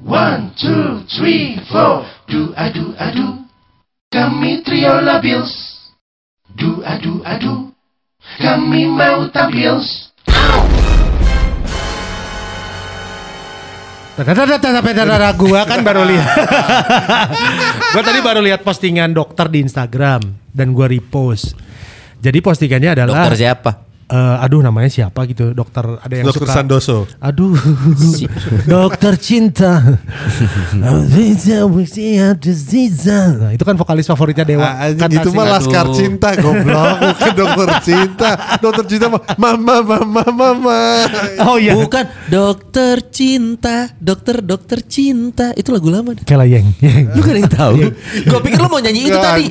One, two, three, four. Do adu adu. Kami trio labils. Do adu adu. Kami mau tampil. Tadadadadadadadada, gua kan baru lihat. gua tadi baru lihat postingan dokter di Instagram dan gua repost. Jadi postingannya adalah Dokter siapa? Eh, aduh namanya siapa gitu, dokter ada yang Dokter suka Sandoso. Aduh, dokter cinta. Nah, itu kan vokalis favoritnya Dewa. Ah, kan asing. mah laskar cinta goblok bukan dokter cinta dokter cinta mah mama mama mama Oh iya. Bukan dokter cinta, dokter dokter cinta. Itu lagu lama. Kelayeng. Lu ada yang tahu. Gue pikir lu mau nyanyi itu tadi.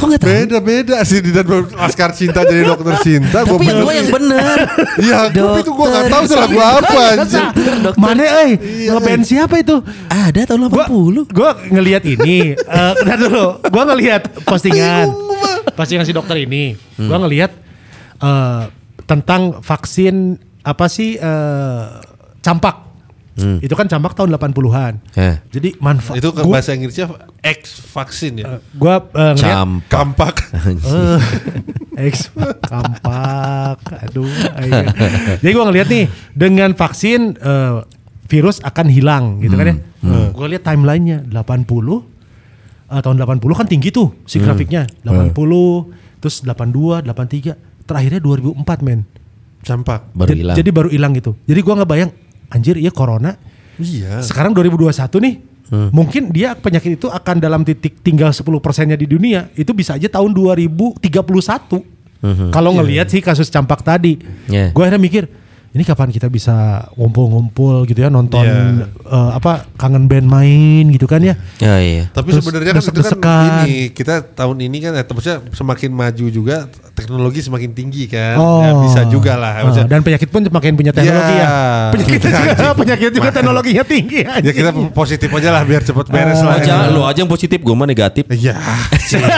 Kok gak tahu? beda beda sih di dan laskar cinta jadi dokter cinta Tapi yang gue yang bener. Iya, tapi itu gue gak tahu itu lagu apa anjir. Dokter. Mana eh ngeband siapa itu? Ada tahun Gua 80. gua ngelihat ini. Eh bentar dulu. Gua ngelihat postingan. Postingan si dokter ini. Gua ngelihat eh tentang vaksin apa sih eh campak. Itu kan campak tahun 80-an. Eh. Jadi manfaat Itu ke gua, bahasa Inggrisnya X vaksin ya. gua eh, ngelihat Campak. Kampak. Eh, X kampak, aduh. ayo. Jadi gue ngeliat nih dengan vaksin eh, virus akan hilang gitu kan ya. Gue lihat timelinenya 80 eh, tahun 80 kan tinggi tuh si grafiknya 80 terus 82, 83 terakhirnya 2004 men. Campak. Baru Jadi- hilang. Jadi baru hilang gitu. Jadi gue nggak bayang anjir iya corona. Iya. sekarang 2021 nih mungkin dia penyakit itu akan dalam titik tinggal 10 persennya di dunia. Itu bisa aja tahun 2031 kalau ngelihat sih kasus campak tadi. Iya. gue akhirnya mikir ini kapan kita bisa ngumpul-ngumpul gitu ya nonton Iya. eh, apa kangen band main gitu kan ya Ya iya. Tapi sebenarnya kan itu kan ini kita tahun ini kan eh, maksudnya semakin maju juga teknologi semakin tinggi kan. Oh. Ya, bisa juga lah. Eh, Maksudnya, dan penyakit pun makin punya teknologi Ya. ya. Penyakit juga, penyakit juga teknologinya tinggi. ya kita positif aja lah biar cepet beres Oh, lah. Aja lu aja yang positif, gue mah negatif. Iya.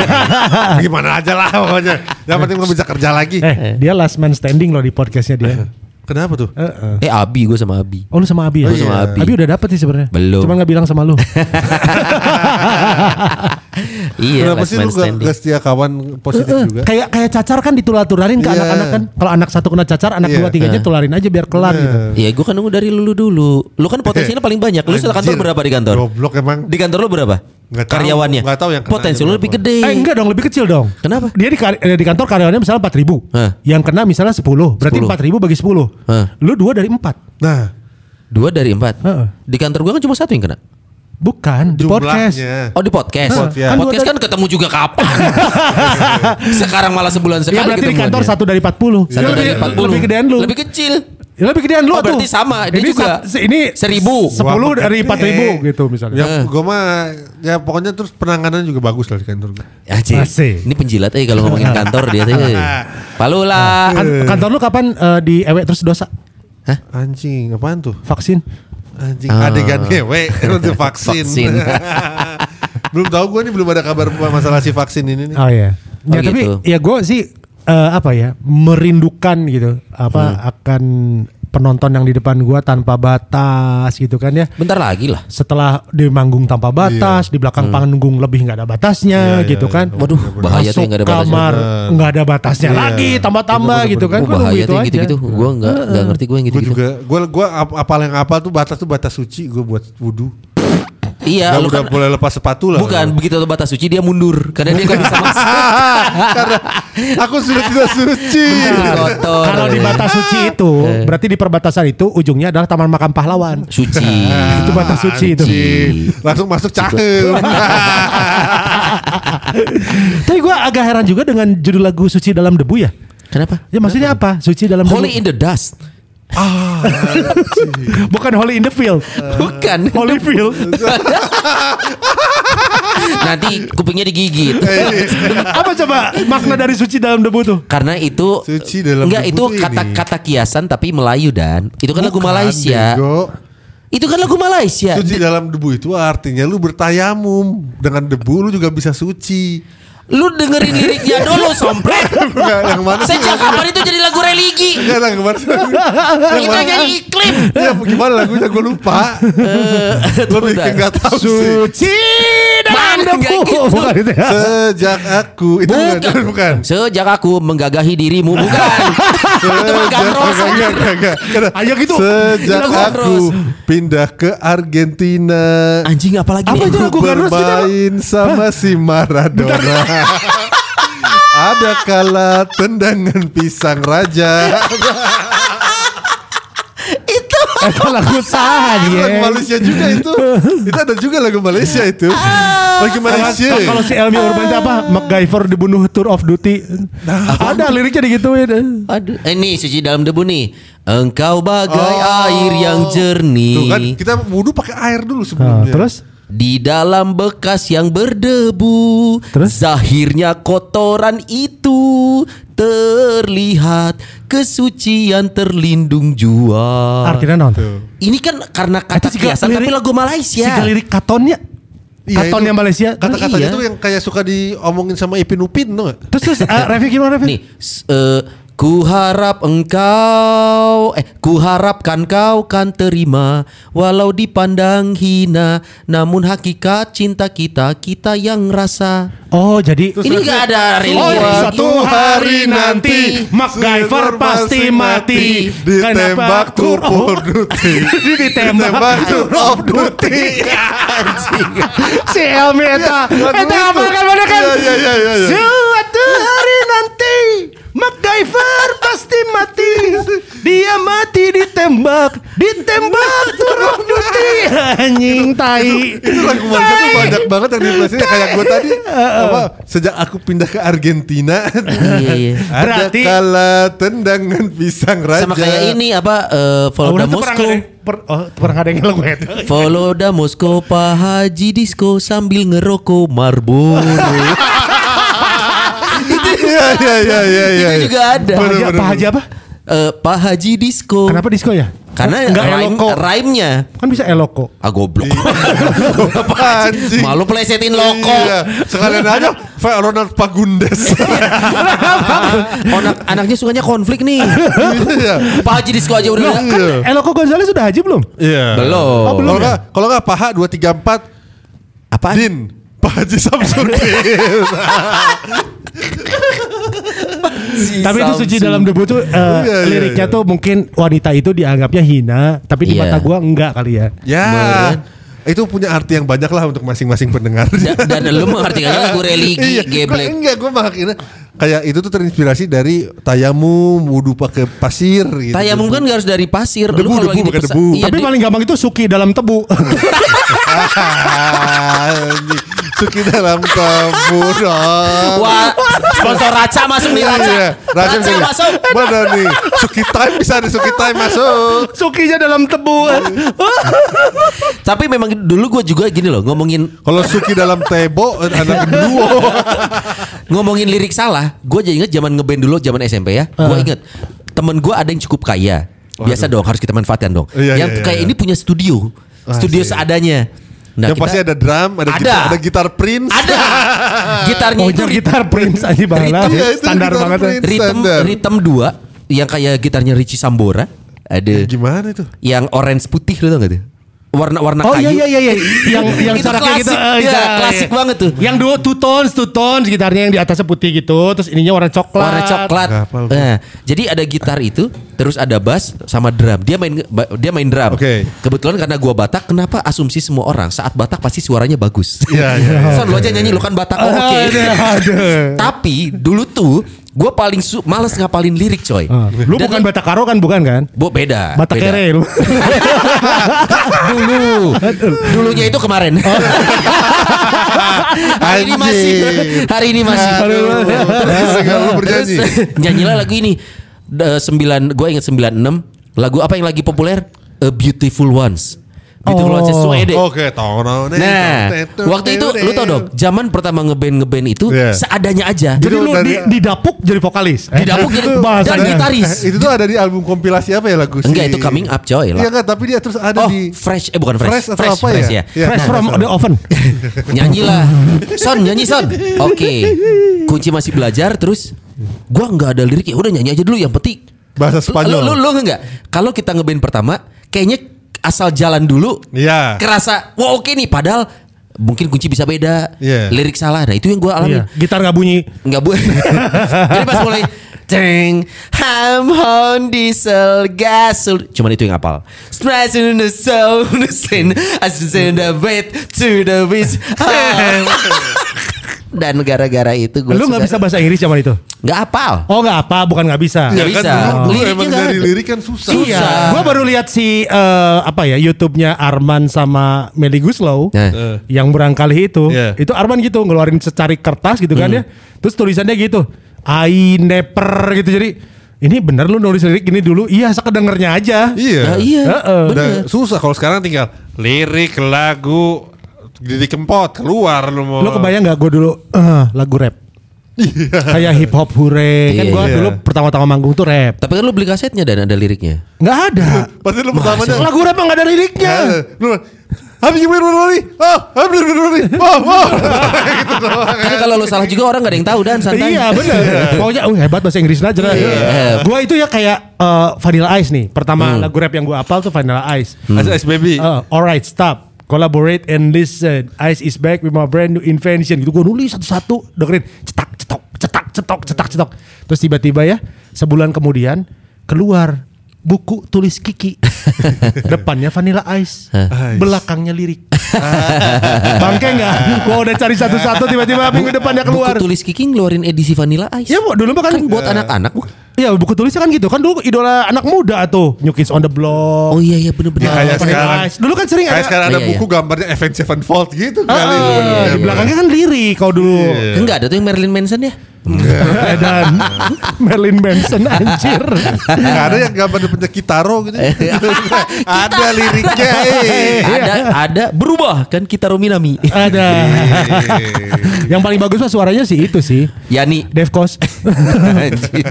Gimana aja lah pokoknya. Yang penting lo bisa kerja lagi. Eh, dia last man standing loh di podcastnya dia. Kenapa tuh? Eh, eh. Eh Abi, gue sama Abi. Oh lu sama Abi ya? Gua sama Abi. udah dapet sih sebenarnya. Belum. Cuma nggak bilang sama lu. Iya, Kenapa sih lu gak, gak setia kawan positif Eh, juga? kayak kayak cacar kan ditular-tularin ke Iya. anak-anak kan. Kalau anak satu kena cacar, anak Iya. dua tiganya tularin aja biar kelar gitu. Iya, gue kan nunggu dari lu dulu. Lu kan potensinya paling banyak. Lu kantor Anjir. berapa di kantor? Goblok emang. Di kantor lu berapa? Tahu. Karyawannya? Nggak tahu yang Potensi lu lebih gede. Eh enggak dong, lebih kecil dong. Kenapa? Dia di, kar- eh, di kantor karyawannya misalnya 4 ribu. Hah. Yang kena misalnya 10. Berarti 10. 4 ribu bagi 10. Hah. Lu dua dari 4. Nah, Dua dari empat. Heeh. Di kantor gue kan cuma satu yang kena. Bukan, di podcast. Oh di podcast. Podcast. Kan podcast dua kan ketemu juga kapan? Sekarang malah sebulan Ya sekali berarti di kantor satu dari 40. Satu Dia dari lebih, 40. Lebih gedean lu. Lebih kecil. Ya, lebih gedean lu Oh, tuh. berarti sama. Dia ini juga. sat- ini Seribu. 10 Wah, dari. 4 ribu gitu misalnya. Ya, gue mah ya pokoknya terus penanganan juga bagus lah di kantor. Asik. Asik. Ini penjilat aja kalau ngomongin kantor dia tuh. Palu lah. Kan- kantor lu kapan eh, di ewe terus dosa? Anjing, apaan tuh? Vaksin? Anjing Ah. adegan ngewe untuk vaksin. Vaksin. belum tahu gue nih belum ada kabar masalah si vaksin ini nih. Oh iya. Oh, Ya tapi gitu. ya gue sih eh, apa ya merindukan gitu apa akan penonton yang di depan gua tanpa batas gitu kan ya. Bentar lagi lah. Setelah di manggung tanpa batas, di belakang panggung lebih nggak ada batasnya Iya, gitu iya, kan. iya. Waduh, bahaya tuh nggak ada batasnya. kamar nggak ada batasnya Iya. lagi tambah-tambah gitu kan. Oh, Gua bahaya tuh yang aja. gitu-gitu. Gue nggak nggak ngerti gue yang Gue gitu-gitu. juga, gue gue apal yang apal tuh batas tuh batas suci gue buat wudhu. Iya, lu udah kan boleh lepas sepatu lah. Bukan begitu tuh batas suci dia mundur karena dia nggak bisa masuk. Karena aku sudah tidak suci. Kalau di batas suci itu, berarti di perbatasan itu ujungnya adalah Taman Makam Pahlawan. suci. itu batas suci itu. Langsung masuk cahil. Tapi gue agak heran juga dengan judul lagu Suci dalam Debu ya. Kenapa? Ya maksudnya apa? Suci dalam Holy debu. in the dust. Bukan Holy in the Field. Bukan. Holy Field. Nanti kupingnya digigit. apa coba makna dari suci dalam debu tuh? Karena itu Suci dalam enggak debu itu kata-kata kiasan tapi Melayu dan itu kan lagu Bukan, Malaysia. bego. Itu kan lagu Malaysia. Suci dalam debu itu artinya lu bertayamum dengan debu lu juga bisa suci. Lu dengerin liriknya dulu sompret. Enggak, yang mana sih? Sejak kapan itu jadi lagu religi? Enggak lah? Yang Kita mana? nyanyi iklim. Iya, gimana lagunya gue lupa. Gue bikin nggak tahu sih. Suci dan Mana debu. nggak gitu? Bukan itu ya. Sejak aku itu bukan, bukan. Sejak aku menggagahi dirimu bukan. itu mah Sejak Gandros. enggak, enggak, enggak, enggak. Karena Ayo gitu. Sejak Lagu aku Gandros. pindah ke Argentina. Anjing apalagi Apa nih? itu lagu Gandros kita? bermain sama si Maradona. Ada kala tendangan pisang raja. Itu Itu lagu sah Itu lagu. Malaysia juga itu. Itu ada juga lagu Malaysia itu. Lagi Malaysia. Kalau- Kalau si Elmi Urban itu apa? MacGyver dibunuh tour of duty. Ada liriknya digituin. Aduh, eh, nih suci dalam debu nih. Engkau bagai Oh. air yang jernih. Tuh kan kita wudhu pakai air dulu Nah, sebelumnya. terus Di dalam bekas yang berdebu Terus? Zahirnya kotoran itu Terlihat Kesucian terlindung jua artinya non. Ini kan karena kata kiasan Tapi lagu Malaysia Siga lirik katonnya. Iya, Katonnya itu Malaysia. Kata-katanya Iya. tuh yang kayak suka diomongin sama Ipin Upin tuh gak? Terus terus uh, Revi gimana Revi? Nih eh, Ku harap engkau Eh ku harapkan kau kan terima Walau dipandang hina. Namun hakikat cinta kita Kita yang rasa. Oh jadi Ini gak ada religi Oh, religi. suatu hari nanti MacGyver pasti mati. Ditembak tour Oh, of duty. Ditembak tour of duty. Si Elmi Eta Lagu Eta itu. apa kan mana kan Iya iya iya iya, iya. Suatu hari nanti MacGyver pasti mati. Dia mati ditembak. Ditembak tour of duty Anjing tai. Itu lagu Malaysia tuh banyak banget yang diplasinya kayak gue tadi. Apa sejak aku pindah ke Argentina. Iya, iya. ada Berarti- kala tendangan pisang raja. Sama kayak ini apa eh, Follow the Moscow per- Oh pernah ada yang lagu itu Follow the Moscow Pak Haji Disco Sambil ngerokok Marlboro iya iya iya iya iya Itu juga ada Pak Haji, Bener, Pak Haji apa? Eh, Pak Haji Disco Kenapa disco ya? Karena Enggak rhyme, eloko rhyme-nya Kan bisa eloko Ah goblok Anjing. Malu plesetin loko Iya. Sekalian aja Pak Ronald Pagundes. Anak, Anaknya sukanya konflik nih Iya. Pak Haji Disco aja udah Kan Eloko Gonzales sudah haji belum? Iya. Belum. Oh, belum Kalau ya? nggak kalau nggak paha dua tiga empat Apa? Din Pak Haji Samsudin. Tapi itu suci dalam debu tuh Iya, iya, liriknya iya. tuh mungkin wanita itu dianggapnya hina, tapi di Iya. mata gua enggak kali ya. ya. Bener. Itu punya arti yang banyak lah untuk masing-masing pendengar. Da- Dan lu mengartikannya lagu religi Iya, geblek gua- enggak gue makanya kayak itu tuh terinspirasi dari tayamum wudhu pakai pasir gitu. Tayamum kan gak harus dari pasir Debu, Lu kalau debu, lagi di bukan pesa- debu. Iya, tapi di- paling gampang itu suki dalam tebu. Suki dalam tebu dong. Wah Sponsor Raca masuk nih Raca Iya, Raja Raca bisa masuk Mana nih? Suki time bisa ada Suki time masuk. Sukinya dalam tebu. Tapi memang dulu gue juga gini loh Ngomongin Kalau Suki dalam tebo anak kedua. ngomongin lirik salah, gue jadi inget zaman ngeband dulu zaman SMP ya. Gue inget temen gue ada yang cukup kaya. Biasa dong harus kita manfaatkan dong. Iya, yang iya, kayak iya. ini punya studio, studio Asik. seadanya. Nah, yang kita- pasti ada drum, ada, Ada. gitar, ada gitar Prince. ada gitarnya Oh, itu gitar Prince aja Iya, itu Standar gitar banget. ya. Prince. ritme Standar. ritme dua yang kayak gitarnya Richie Sambora. Ada Gimana itu? yang orange putih lo tau gak tuh? Warna-warna Oh kayu. iya iya iya iya. yang yang Itu saraknya klasik, gitu. eh, iya, iya, klasik iya. banget tuh. Yang dua two tones, two tones gitarnya yang di atasnya putih gitu, terus ininya warna coklat. warna coklat. Gua. Nah, jadi ada gitar itu, terus ada bass sama drum. Dia main dia main drum. Oke. Kebetulan karena gua Batak, kenapa asumsi semua orang saat Batak pasti suaranya bagus. Iya, iya. Son lu aja nyanyi lu kan Batak. Oh, oke. Aduh. Tapi dulu tuh gua paling su- males ngapalin lirik, coy. Ah, Lu Dan- bukan Batakaro kan bukan kan? Bu beda. Batak beda. kere lu. Dulu. Dulunya itu kemarin. hari ini masih. Hari ini masih. Terus. Terus, nyanyilah lagu ini. Da- Sembilan, gue inget 96 Lagu apa yang lagi populer? A Beautiful Ones Gitu kalau sesuai deh. Oke, tono. Nah, waktu itu lu tau dong, zaman pertama ngeband ngeband itu Iya. seadanya aja. Jadi lu di, di dapuk jadi vokalis. Di dapuk jadi dan gitaris. Itu tuh ada di album kompilasi apa ya lagu Enggak itu coming up coy Iya enggak, tapi dia terus ada Oh, di fresh eh bukan fresh. Fresh atau apa ya? ya. Iya. Fresh Nah, from the oven. Nyanyilah. Son, nyanyi Son. Oke. Kunci masih belajar terus gua nggak ada liriknya. Udah nyanyi aja dulu yang penting. bahasa Spanyol. Lu lu, lu enggak? Kalau kita ngeband pertama kayaknya asal jalan dulu Iya. kerasa wah oke nih padahal mungkin kunci bisa beda. Iya. Lirik salah. Nah, itu yang gua alami. Iya, gitar nggak bunyi. Enggak bu. Jadi pas mulai Teng Ham hon diesel gasul Cuman itu yang hafal Splash in the soul the sin As in the bed to the beach Dan gara-gara itu gue Lu nggak bisa bahasa Inggris zaman itu? Nggak hafal Oh nggak apa, bukan nggak bisa. Nggak Iya kan, bisa. dulu- dulu Liriknya emang nggak dari lirik kan susah. Iya, Susah. gue baru lihat si eh, apa ya YouTube-nya Arman sama Meli Guslow Nah. yang berangkali itu, Iya. itu Arman gitu ngeluarin secari kertas gitu kan ya, terus tulisannya gitu, I never gitu jadi ini bener lu nulis lirik ini dulu, iya sekedengernya aja. Iya. Nah, iya Heeh. bener. Udah susah kalau sekarang tinggal lirik lagu Didi Kempot keluar lu mau. Lu kebayang nggak gue dulu eh, lagu rap? Kayak hip hop hure kan Iya, gue iya. dulu pertama-tama manggung tuh rap. Tapi kan lu beli kasetnya dan ada liriknya Nggak ada. Pasti lu pertamanya Lagu rap nggak ada liriknya. Lu Habis gimana berlari? Oh, habis berlari. Oh, oh. Tapi kalau lu salah juga orang gak ada yang tahu dan santai Iya benar. Pokoknya oh, hebat bahasa Inggris aja. Iya. Gua itu ya kayak eh, Vanilla Ice nih. Pertama lagu rap yang gua apal tuh Vanilla Ice. As baby. Eh, alright stop. Collaborate and listen. Ice is back with my brand new invention. Gitu gue nulis satu-satu dengerin cetak cetok cetak cetok cetak cetok. Terus tiba-tiba ya sebulan kemudian keluar buku tulis Kiki. Depannya Vanilla Ice. Ice. Belakangnya lirik. Bangke nggak? Gua udah cari satu-satu tiba-tiba minggu depannya keluar. Buku tulis Kiki ngeluarin edisi Vanilla Ice Ya bu, dulu kan, Kan buat anak-anak bukan? Iya buku tulisnya kan gitu kan dulu idola anak muda tuh New Kids on the Block. Oh iya iya bener-bener Ya, kayak Vanilla sekarang. Ice. Dulu kan sering Kayak ada. sekarang ada Iya, buku gambarnya Avenged Sevenfold gitu Ah, kali. ah, di belakangnya kan lirik kalau dulu. Iya. Enggak ada tuh yang Marilyn Manson ya Dan Marilyn Manson anjir. Nggak ada yang gambar depannya Kitaro gitu. ada liriknya. eh. Ada ada berubah kan kita Rominami ada. Yang paling bagus mah suaranya sih itu sih. Yani Dave Kos. Anjing.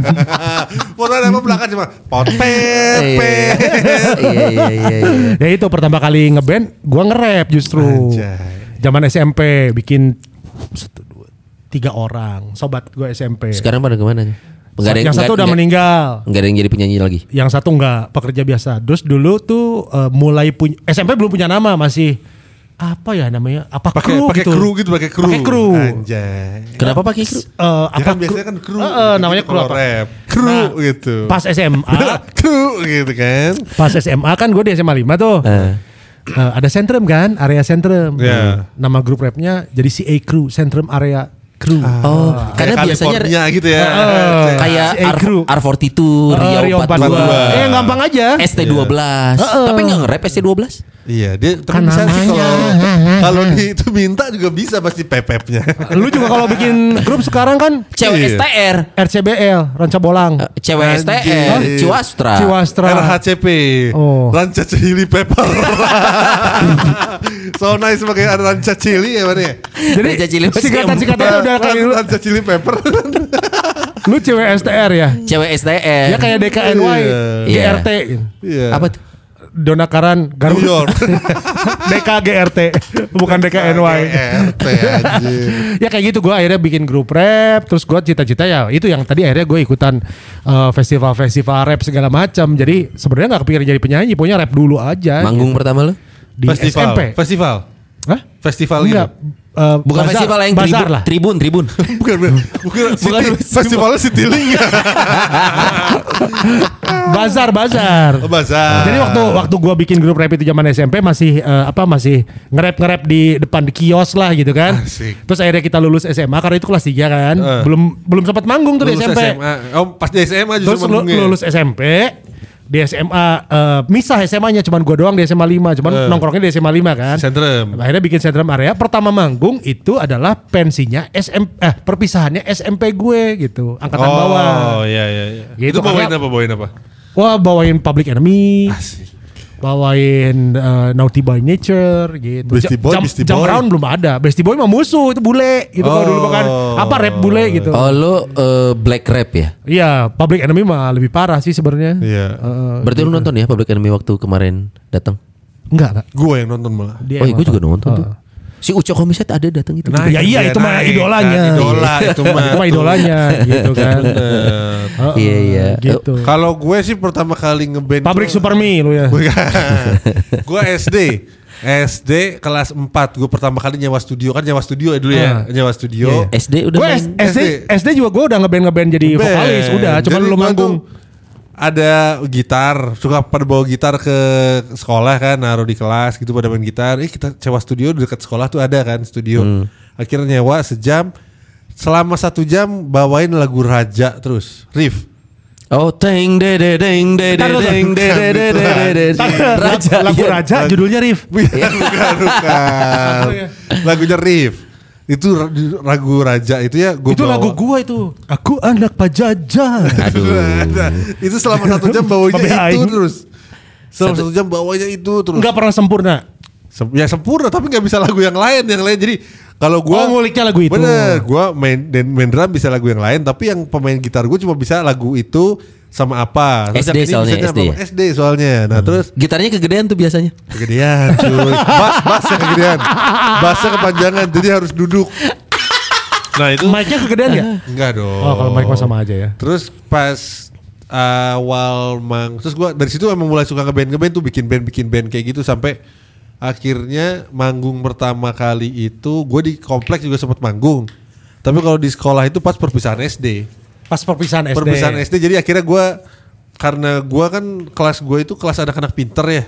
Foto ada apa belakang cuma pot pet Iya iya iya iya iya. ya itu pertama kali ngeband gua nge-rap justru. Zaman SMP bikin tiga orang sobat gue SMP. Sekarang pada ke mana nih? Enggak ada yang satu enggak- udah enggak- meninggal. Enggak ada yang jadi penyanyi lagi. Yang satu enggak pekerja biasa. Terus dulu tuh eh, mulai punya SMP belum punya nama masih apa ya namanya? Apa Pakai kru pakai gitu. kru gitu, pakai kru. Pakai kru. Anjay. Kenapa pakai kru? Eh, Ya apa kan biasanya kan kru. Eh, eh, namanya kru apa? rap. Kru Nah, gitu. Pas SMA, kru gitu kan. pas SMA kan gue di SMA 5 tuh. Eh. Eh, ada sentrum kan, area sentrum. Iya. Nama grup rapnya jadi CA Crew, Sentrum Area Crew. Oh, Kayak karena biasanya California gitu ya. Eh, kayak Si A R, Crew. R42, Eh, Riau Rio 42, 42. Eh gampang aja. ST12. Tapi enggak nge-rap ST12. Iya, dia tapi Kan bisa sih kalau kalau di itu minta juga bisa pasti pepepnya. Lu juga kalau bikin grup sekarang kan Cewek Iya. STR, RCBL, Ranca Bolang. eh, cewek. STR, Ciwastra. Ciwastra. RHCP Oh. Ranca Chili Pepper So nice ada Ranca Chili ya mana ya Jadi Ranca Cili masih singkatan-singkatannya udah kayak lu, Ranca Chili Pepper lu cewek STR ya. Cewek STR. Ya kayak DKNY, Iya. GRT. Iya Apa tuh? Dona Karan New Garut. York DKGRT bukan DKNY. RT anjir ya kayak gitu gue akhirnya bikin grup rap terus gue cita-cita ya itu yang tadi akhirnya gue ikutan eh, festival-festival rap segala macam jadi sebenarnya nggak kepikiran jadi penyanyi pokoknya rap dulu aja Manggung pertama lu? Di Festival SMP Festival Hah? Festival enggak gitu eh, Bukan bazar- festival yang bazar tribun, lah tribun, tribun. Bukan Bukan Bukan City- Festivalnya Citylink bazar bazar Oh bazar Jadi waktu waktu gua bikin grup rap itu zaman SMP masih eh, apa masih nge-rap nge-rap di depan di kios lah gitu kan. Asik. Terus akhirnya kita lulus SMA karena itu kelas 3 kan. Eh. Belum belum sempat manggung tuh di Lulus SMP. SMA. Oh pas di SMA Terus justru manggungnya. lulus SMP di SMA eh, misah SMA-nya cuman gua doang di SMA 5, cuman Eh. nongkrongnya di SMA 5 kan. Sentrum Akhirnya bikin sentrum area. Pertama manggung itu adalah pensinya SM eh perpisahannya SMP gue gitu, angkatan Oh bawah. iya iya iya Gitu, Itu bawain apa bawain apa Wah, bawain Public Enemy. Asik bawain eh, Naughty by Nature gitu. Beastie Boy, Jam, Beastie Jam Boy. Brown belum ada. Beastie Boy mah musuh itu bule gitu kalau dulu kan. Oh. Apa rap bule gitu. Oh lu eh, black rap ya? Iya, Public Enemy mah lebih parah sih sebenarnya. Iya. Heeh. Berarti lu nonton ya Public Enemy waktu kemarin datang? enggak, enggak. Gue yang nonton malah. Dia oh iya gue juga nonton tuh. Si Uco Komiset ada datang itu. Nah, Ya iya, itu mah idolanya. kan, Idola itu mah. itu mah idolanya gitu kan. Iya, iya. Gitu. Kalau gue sih pertama kali ngeband Pabrik tuh- Super Mie lu ya. gue SD SD kelas 4 gue pertama kali nyewa studio kan nyewa studio ya dulu ya Ah. nyewa studio Iya, SD udah Gue main. SD, SD juga gue udah ngeband ngeband jadi Band. vokalis udah, cuma lu gua manggung. Ada gitar suka pada bawa gitar ke sekolah kan naruh di kelas gitu pada main gitar. Eh kita sewa studio di dekat sekolah tuh ada kan studio. Hmm. akhirnya nyewa sejam. Selama satu jam bawain lagu raja terus riff. Oh teng de de deng de de deng de de de de de de. Raja lagu iya. Raja judulnya Riff. bukan bukan, bukan. lagunya riff itu ra- lagu raja itu ya gue Itu lagu gua itu. Aku anak pajajar. Aduh. itu selama satu jam bawanya itu aing. terus selama satu jam bawanya itu terus Enggak pernah sempurna. Sem- ya sempurna tapi nggak bisa lagu yang lain yang lain jadi kalau gua Oh, nguliknya lagu itu. bener gua main dan main drum bisa lagu yang lain tapi yang pemain gitar gua cuma bisa lagu itu sama apa Terus SD yang ini soalnya, SD apa? SD soalnya nah terus Gitarnya kegedean tuh biasanya. kegedean cuy bass bassnya kegedean bassnya kepanjangan jadi harus duduk nah itu Mic-nya kegedean ya? enggak dong Oh, kalau mic mah sama aja ya. Terus pas awal mang, terus gua dari situ emang mulai suka ngeband ngeband tuh bikin band bikin band kayak gitu sampai akhirnya manggung pertama kali itu gue di kompleks juga sempat manggung. Tapi kalau di sekolah itu pas perpisahan SD. Pas perpisahan SD. Perpisahan SD jadi akhirnya gua karena gua kan kelas gue itu kelas anak-anak pinter ya.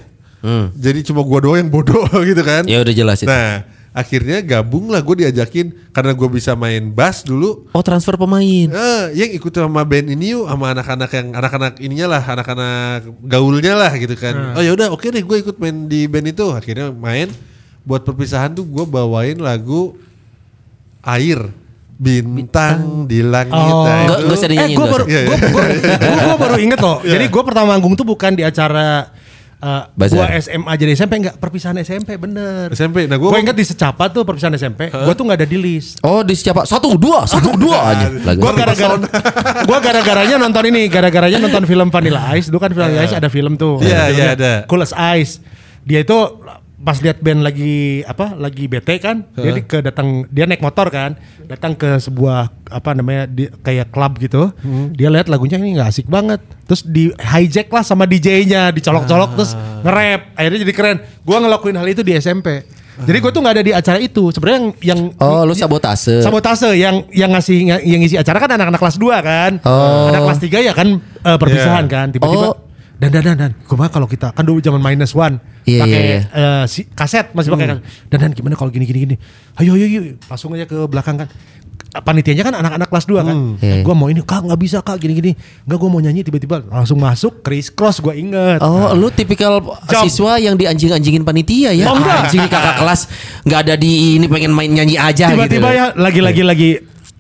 Hmm. Jadi cuma gua doang yang bodoh gitu kan. Ya udah jelas itu. Nah, akhirnya gabung lah gue diajakin karena gue bisa main bass dulu Oh transfer pemain. Eh, yang ikut sama band ini yuk sama anak-anak yang anak-anak ininya lah, anak-anak gaulnya lah gitu kan. Oh ya udah oke deh gue ikut main di band itu. Akhirnya main buat perpisahan tuh gue bawain lagu Air Bintang di langit. Oh. Nah, itu- Eh, gue nggak baru. Iya, iya. gua baru inget loh. Iya. Jadi gue pertama manggung tuh bukan di acara uh, Bazar. gua SMA jadi SMP enggak perpisahan SMP bener. SMP. Nah, Gue gua- inget di secapa tuh perpisahan SMP. Gue tuh nggak ada di list. Oh di siapa? Satu dua satu dua aja. Lagu. Gue gara-gara gue gara-garanya nonton ini, gara-garanya nonton film Vanilla Ice. Dulu kan Vanilla Ice ada film tuh. Iya, Filmnya iya, ada. Cool as Ice. Dia itu pas lihat band lagi apa lagi bete kan dia di- ke datang dia naik motor kan datang ke sebuah apa namanya di, kayak klub gitu dia lihat lagunya ini nggak asik banget terus di hijack lah sama DJ-nya dicolok-colok terus nge-rap akhirnya jadi keren gua ngelakuin hal itu di SMP jadi gue tuh nggak ada di acara itu sebenarnya yang yang Oh lu sabotase. sabotase yang yang ngasih yang ngisi acara kan anak-anak kelas 2 kan. Oh. Anak kelas 3 ya kan eh, perpisahan Iya. kan tiba-tiba Oh. Dan dan dan dan. Gimana kalau kita kan dulu zaman minus one Iya, pakai iya, eh, si, kaset masih pakai kaset. dan dan gimana kalau gini gini gini? Ayo ayo ayo. Langsung aja ke belakang kan. Panitianya kan anak-anak kelas 2 kan. Iya. gua mau ini kak nggak bisa kak. Gini gini. Nggak gua mau nyanyi tiba-tiba langsung masuk criss cross gua inget Oh, lu tipikal Jam. siswa yang dianjing-anjingin panitia ya? Oh, enggak. Anjing kakak kelas nggak ada di ini pengen main nyanyi aja tiba-tiba gitu. ya lagi lagi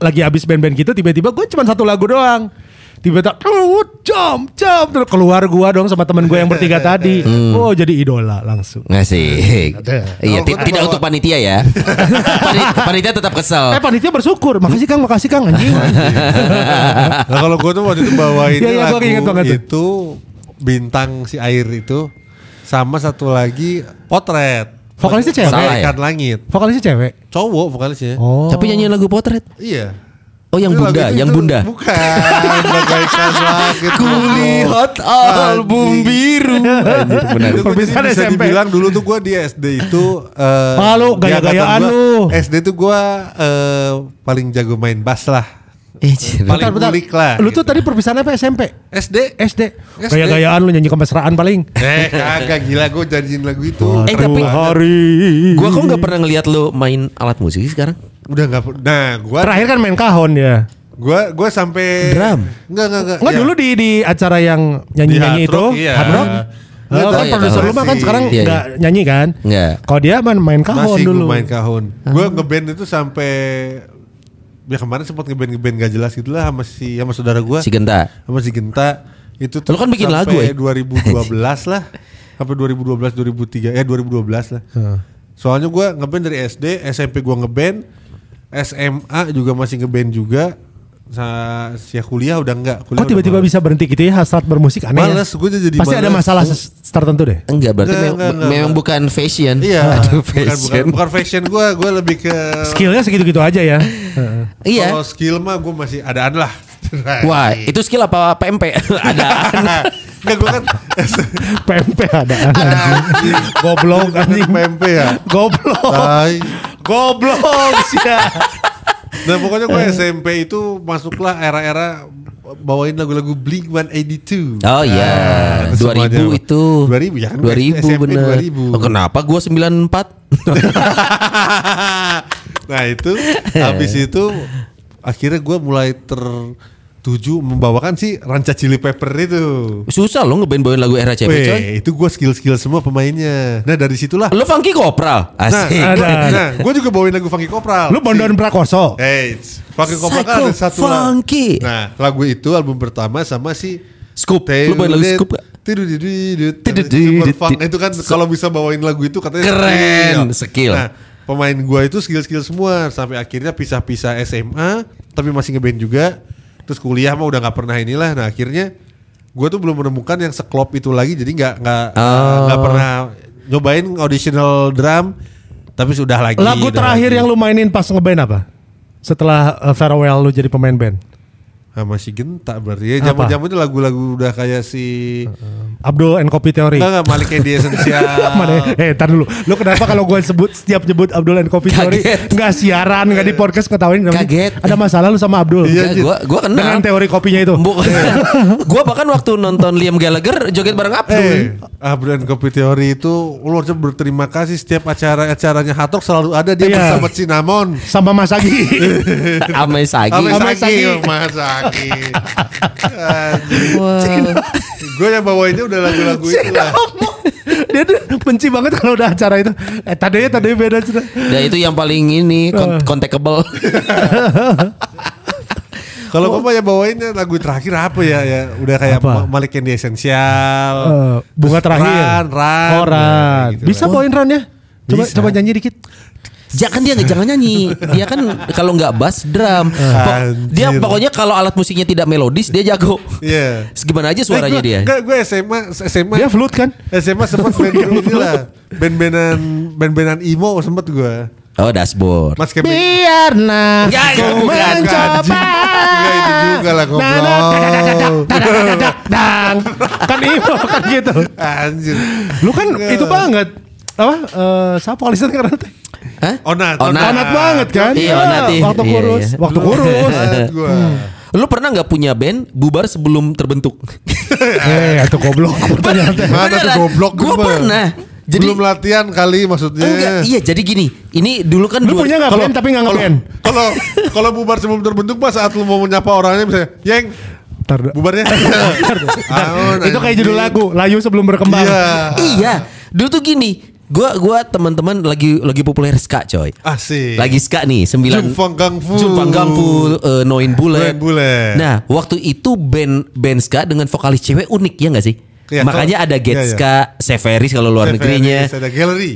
lagi habis band-band gitu tiba-tiba gue cuma satu lagu doang tiba-tiba "Oh, jam jam terus keluar gua dong sama teman gue yang bertiga tadi oh jadi idola langsung Ngasih. Iya, Oh, gua tidak bawa- untuk panitia ya. Pani- panitia tetap kesel. eh panitia bersyukur makasih kang makasih kang anjing Nah kalau gue tuh waktu itu bawain Iya, iya, gua lagu itu bintang si air itu sama satu lagi potret. Vokalisnya cewek? Salah ya? Langit. vokalisnya cewek Cowok vokalisnya. oh Tapi nyanyi lagu potret. Iya. Oh yang bunda, itu- yang itu bunda. Bukan. Langit. Kulihat album biru. Anjir, benar. Itu bisa SMP. dibilang dulu tuh gue di SD itu eh, Ah, lu di gaya-gayaan lu. SD tuh gue eh, paling jago main bass lah. Eh. Paling ngulik lah, lu gitu. tuh tadi perpisahan apa SMP SD. SD SD. gaya-gayaan lu nyanyi kemesraan paling Eh kagak gila gue janjiin lagu itu. Eh, tapi- hari Gua kok nggak pernah ngeliat lu main alat musik sekarang. Udah nggak Nah gue terakhir kan main kahon ya Gua gua sampai Drum. Enggak enggak enggak. Enggak Ya. dulu di di acara yang nyanyi-nyanyi itu, Hard Rock, iya. Hard Rock. Iya, Oh, kan iya, produser lu mah kan sekarang Iya, enggak nyanyi kan? Nggak. Kalau dia main main kahon Masih dulu. gua main kahon. Gua ngeband itu sampai ya kemarin sempat ngeband ngeband gak jelas gitu lah sama si sama saudara gua. Si Genta. sama si Genta itu Lu kan bikin lagu, ya? 2012 lah. Sampai 2012 2003 ya 2012 lah. Soalnya gue ngeband dari SD, SMP gue ngeband, SMA juga masih ngeband juga. Sa ya kuliah udah enggak. Kuliah Kok tiba-tiba bisa berhenti gitu ya start bermusik aneh Males, ya? gue jadi Pasti ada males. masalah ses- start tertentu deh. Enggak berarti Enggak, memang, enggak, enggak, memang enggak. bukan fashion. Iya, Aduh, bukan, bukan, fashion. bukan fashion gue, gue lebih ke Skillnya segitu-gitu aja ya. Heeh. Iya. Kalau skill mah gue masih adaan lah. Wah, itu skill apa PMP? ada. Enggak gue kan PMP ada. Goblok anjing. PMP ya. Goblok. Tai. Goblok sih ya. Nah pokoknya gue SMP itu masuklah era-era bawain lagu-lagu Blink 182. Oh iya, Nah, 2000 semuanya. itu. 2000 ya kan gue 2000 SMP bener. 2000. Oh, kenapa gua 94? nah itu habis itu akhirnya gue mulai tertuju membawakan si Ranca Chili Pepper itu. Susah lo ngeband bawain lagu era CP coy. Weh, itu gue skill-skill semua pemainnya. Nah dari situlah. Lo funky kopral. Nah, Asik. ada. nah gue juga bawain lagu Funky Kopral. Lu Bondon Prakoso. Eh, Funky Kopral kan ada satu lagu. Funky. Nah, lagu itu album pertama sama si Scoop. Lu bawain lagu Scoop gak? Itu kan kalau bisa bawain lagu itu katanya Keren, skill. Nah, pemain gua itu skill-skill semua sampai akhirnya pisah-pisah SMA tapi masih ngeband juga. Terus kuliah mah udah nggak pernah inilah. Nah, akhirnya gua tuh belum menemukan yang seklop itu lagi jadi nggak nggak Oh. nggak pernah nyobain auditional drum tapi sudah lagi. Lagu terakhir lagi. yang lu mainin pas ngeband apa? Setelah uh, farewell lu jadi pemain band. Ah, masih gentak berarti ya. Apa? Zaman-zaman itu lagu-lagu udah kayak si Abdul and Copy Theory. Enggak enggak Malik Essential. Mana? Eh, tar dulu. Lu kenapa kalau gue sebut setiap nyebut Abdul and Coffee Theory Kaget. nggak siaran, nggak di podcast ketawain? Kaget. Ada masalah lu sama Abdul? Enggak, gua gua kenal. Dengan teori kopinya itu. Bu- gua bahkan waktu nonton Liam Gallagher joget bareng Abdul. Eh, Abdul and Kopi Teori itu lu harus berterima kasih setiap acara-acaranya Hatok selalu ada dia Iya. bersama Cinnamon. Sama Mas Agi. Ame Sagi. Ame Sagi, Wah. Gue yang bawainnya udah lagu-lagu itu lah. Dia tuh benci banget kalau udah acara itu. Eh tadinya tadinya beda cerita. Dan itu yang paling ini kon- contactable. Kalau gue mah ya bawainnya lagu terakhir apa ya ya udah kayak Apa? Ma- Malik Candy Essential. Eh, bunga Terus terakhir. Ran, Ran. Oh, Ran. Ya, gitu Bisa lah. bawain Ran ya? Coba Bisa. coba nyanyi dikit. Jangan dia nggak jangan nyanyi. Dia kan kalau nggak bass drum. Pok- dia pokoknya kalau alat musiknya tidak melodis dia jago. Iya. Gimana aja suaranya dia. Enggak, gue SMA SMA Dia flute kan? SMA sempat band ini lah. Band-bandan band-bandan emo sempet gue. Oh dashboard. Mas Kevin. Biarlah Enggak, ku bukan, mencoba. Enggak itu juga lah Nah, nah, goblok. dang. Kan imo kan gitu. Anjir. Lu kan itu banget. Apa? Eh, siapa walisan karena teh? Hah? Onat. Onat. Onat banget kan? Iya, onat, iya. Waktu Iya, kurus, iya. waktu kurus. Gua. Lu pernah nggak punya band bubar sebelum terbentuk? Eh, itu goblok. Mana tuh goblok Gua mah. pernah. Jadi Belum latihan kali maksudnya. enggak, iya jadi gini. Ini dulu kan Lu dua- punya nggak band tapi nggak ngeband? Kalau kalau bubar sebelum terbentuk pas saat lu mau menyapa orangnya misalnya, "Yeng, Ntar- bubarnya." Aun, itu kayak judul lagu Layu sebelum berkembang. Iya. Iya, dulu tuh gini. Gua gua teman-teman lagi lagi populer ska, coy. Asik. Lagi ska nih, sembilan Jumfang Gangfu. Jumfang Gangfu, eh, Noin Bullet. Noin Bullet. Nah, waktu itu band band ska dengan vokalis cewek unik ya nggak sih? Iya, Makanya kalau- ada Get iya, iya. Ska, Severis kalau luar Severis, negerinya. Ada gallery.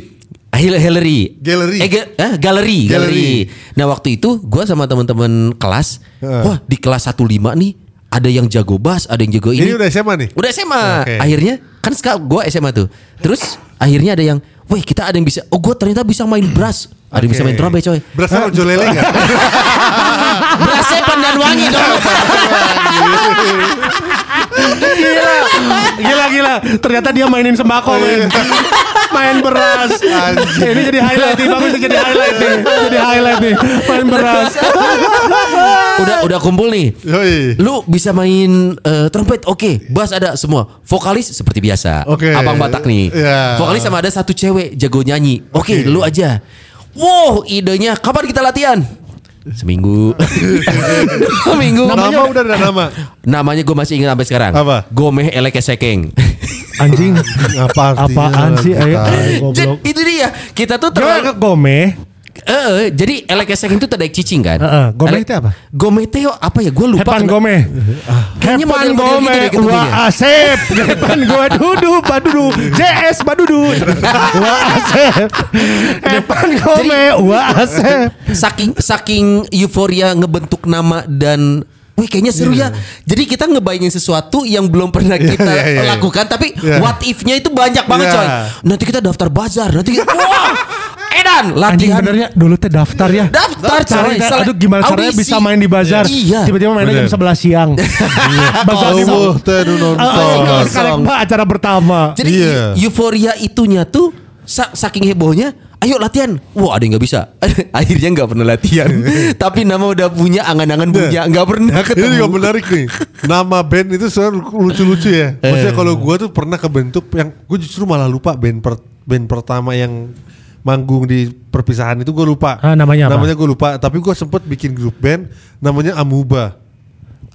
Hil- Hillary. Gallery. Eh, ga- eh, galeri, Gallery. galeri. Nah, waktu itu gua sama teman-teman kelas, Heeh. wah, di kelas 15 nih ada yang jago bass, ada yang jago ini. Ini udah SMA nih? Udah SMA. Oke. Akhirnya kan ska gua SMA tuh. Terus akhirnya ada yang, "Wih, kita ada yang bisa. Oh, gua ternyata bisa main brass. Ada yang bisa main drum ya, coy." Berasa Ojo Lele enggak? Brassnya pandan wangi dong. Gila, gila, gila. Ternyata dia mainin sembako, men. Main beras. Anjing. Ini jadi highlight nih, bagus jadi highlight nih. Jadi highlight nih. Main beras. udah udah kumpul nih. Yoi. Lu bisa main eh, trompet, oke. Bass ada semua. Vokalis seperti biasa. Oke. Abang Batak nih. Iya. Vokalis sama ada satu cewek jago nyanyi. Oke, Oke. lu aja. Wow, idenya kapan kita latihan? Seminggu. Dua minggu. Nama udah ada nama. Namanya gue masih ingat sampai sekarang. Apa? Gomeh Eleke Sekeng. Anjing. Apa artinya? Apaan sih? Ayo. Jadi, itu dia. Kita tuh terlalu Gome? Eh, jadi elekesek itu tadaik cicing kan? Eh, eh, gome Elek- itu apa? Gome itu apa ya? Gue lupa. Hepan kena- gome. Kayaknya Hepan gome. gitu ketemunya. Wah asep. Hepan gua dudu badudu. JS badudu. Wah asep. Hepan gome. Wah asep. saking saking euforia ngebentuk nama dan Wih kayaknya seru ya. Jadi kita ngebayangin sesuatu yang belum pernah kita Iya, iya, iya. lakukan, tapi Iya. what if-nya itu banyak banget Iya. coy. Nanti kita daftar bazar, nanti kita, wah, edan Anjing latihan. benernya dulu teh daftar ya. Daftar Cari, coy. aduh gimana caranya Audisi. bisa main di bazar. Iya. Tiba-tiba mainnya jam Bener. 11 siang. Bazar Oh, nu Oh, nonton. sekarang mah acara pertama. Jadi Iya. euforia itunya tuh sa- saking hebohnya, ayo latihan. Wah ada yang nggak bisa. Akhirnya nggak pernah latihan. Tapi nama udah punya, angan-angan punya, nggak pernah Ini ketemu. juga menarik nih. Nama band itu sebenarnya lucu-lucu ya. Maksudnya kalau gue tuh pernah kebentuk yang gue justru malah lupa band per- band pertama yang manggung di perpisahan itu gue lupa. Ah, namanya apa? Namanya gue lupa. Tapi gue sempet bikin grup band namanya Amuba.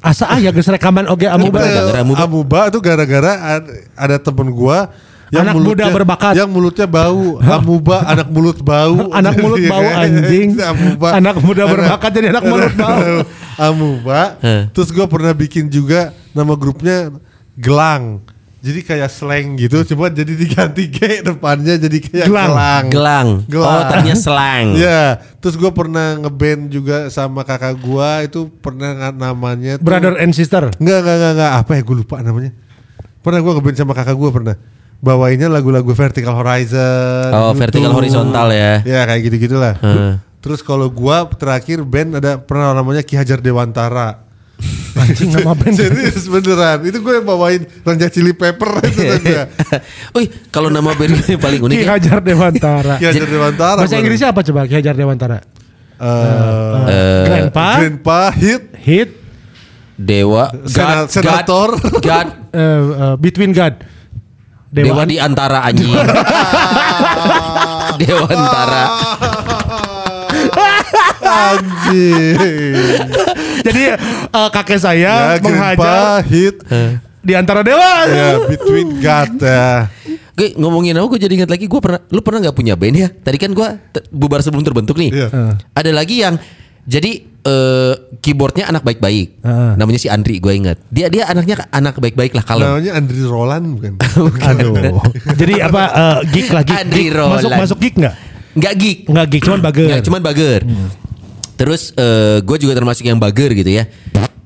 Asa ah ya geus rekaman oge amuba. Gara-gara Amuba. Amuba itu gara-gara ad- ada temen gue yang Anak muda mulutnya- berbakat. Yang mulutnya bau. Amuba anak mulut bau. Anak mulut bau anjing. Amuba. Anak muda berbakat jadi anak mulut bau. Amuba. Terus gue pernah bikin juga nama grupnya Gelang. Jadi kayak slang gitu, cuma jadi diganti G depannya jadi kayak Gelang. gelang. Gelang. Gelang. Oh ternyata selang. Ya, terus gue pernah ngeband juga sama kakak gue itu pernah namanya tuh- Brother and sister. Enggak, enggak, enggak, enggak. Apa ya gue lupa namanya. Pernah gue ngeband sama kakak gue pernah. Bawainnya lagu-lagu Vertical Horizon. Oh, gitu. Vertical Horizontal ya. Ya kayak gitu-gitulah. Heeh. Terus kalau gua terakhir band ada pernah namanya Ki Hajar Dewantara. Anjing nama band. Serius beneran. Itu gue yang bawain Ranger Chili Pepper itu. Wih, kalau nama band gue yang paling unik Ki ya, Hajar Dewantara. Ki Hajar Dewantara. Bahasa. Inggrisnya apa coba Ki Hajar Dewantara? Eh, Grandpa, Grandpa Hit Hit, Dewa, God, Senator. God, God, Between God. Dewa di antara anjing. Dewa antara. Anjing. Jadi eh, kakek ya, saya menghajar Grandpa Hit. di antara dewa. Ya, Between God ya. Gue ngomongin apa gue jadi ingat lagi gue pernah lu pernah nggak punya band ya? Tadi kan gue bubar sebelum terbentuk nih. Iya. Heeh. Ada lagi yang jadi eh, keyboardnya anak baik-baik. Heeh. Namanya si Andri gue ingat. Dia dia anaknya anak baik-baik lah kalau. Namanya Andri Roland bukan? Aduh. Jadi apa eh, geek lagi? Andri Geek. Masuk Roland. masuk geek nggak? Nggak geek. Nggak geek, cuman bager. Nggak, cuman bager. Terus eh, gue juga termasuk yang bager gitu ya.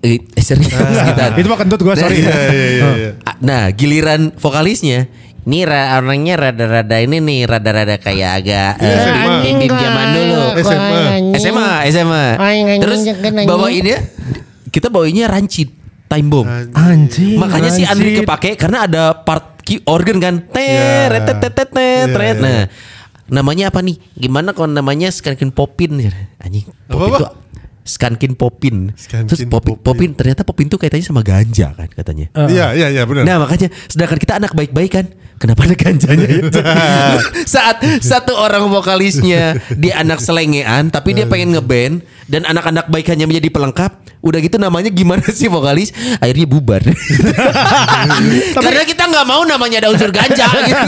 Eh, serius gitu. Itu mah kentut gua sorry. Iya, iya, iya, iya. Ah, Nah, giliran vokalisnya ini ra- orangnya rada-rada ini nih, rada-rada kayak agak bim-bim zaman dulu. SMA. SMA, SMA. Terus bawainnya kita bawainnya ranci time bomb. Anjing. Makanya si Andri kepake karena ada part key organ kan. Teret tet tet tet tet, Iya, teret. iya. Nah, namanya apa nih? Gimana kalau namanya Skankin Popin? Anjing. Popin Apa-apa? Skankin Popin. Skankin Terus Popin, Popin. Popin ternyata Popin tuh kaitannya sama ganja kan katanya. Iya, iya, iya benar. Nah makanya sedangkan kita anak baik-baik kan Kenapa ada ganjanya ya? Saat satu orang vokalisnya Dia anak selengean Tapi dia pengen ngeband Dan anak-anak baik hanya menjadi pelengkap Udah gitu namanya gimana sih vokalis Akhirnya bubar Karena kita nggak mau namanya ada unsur ganja gitu.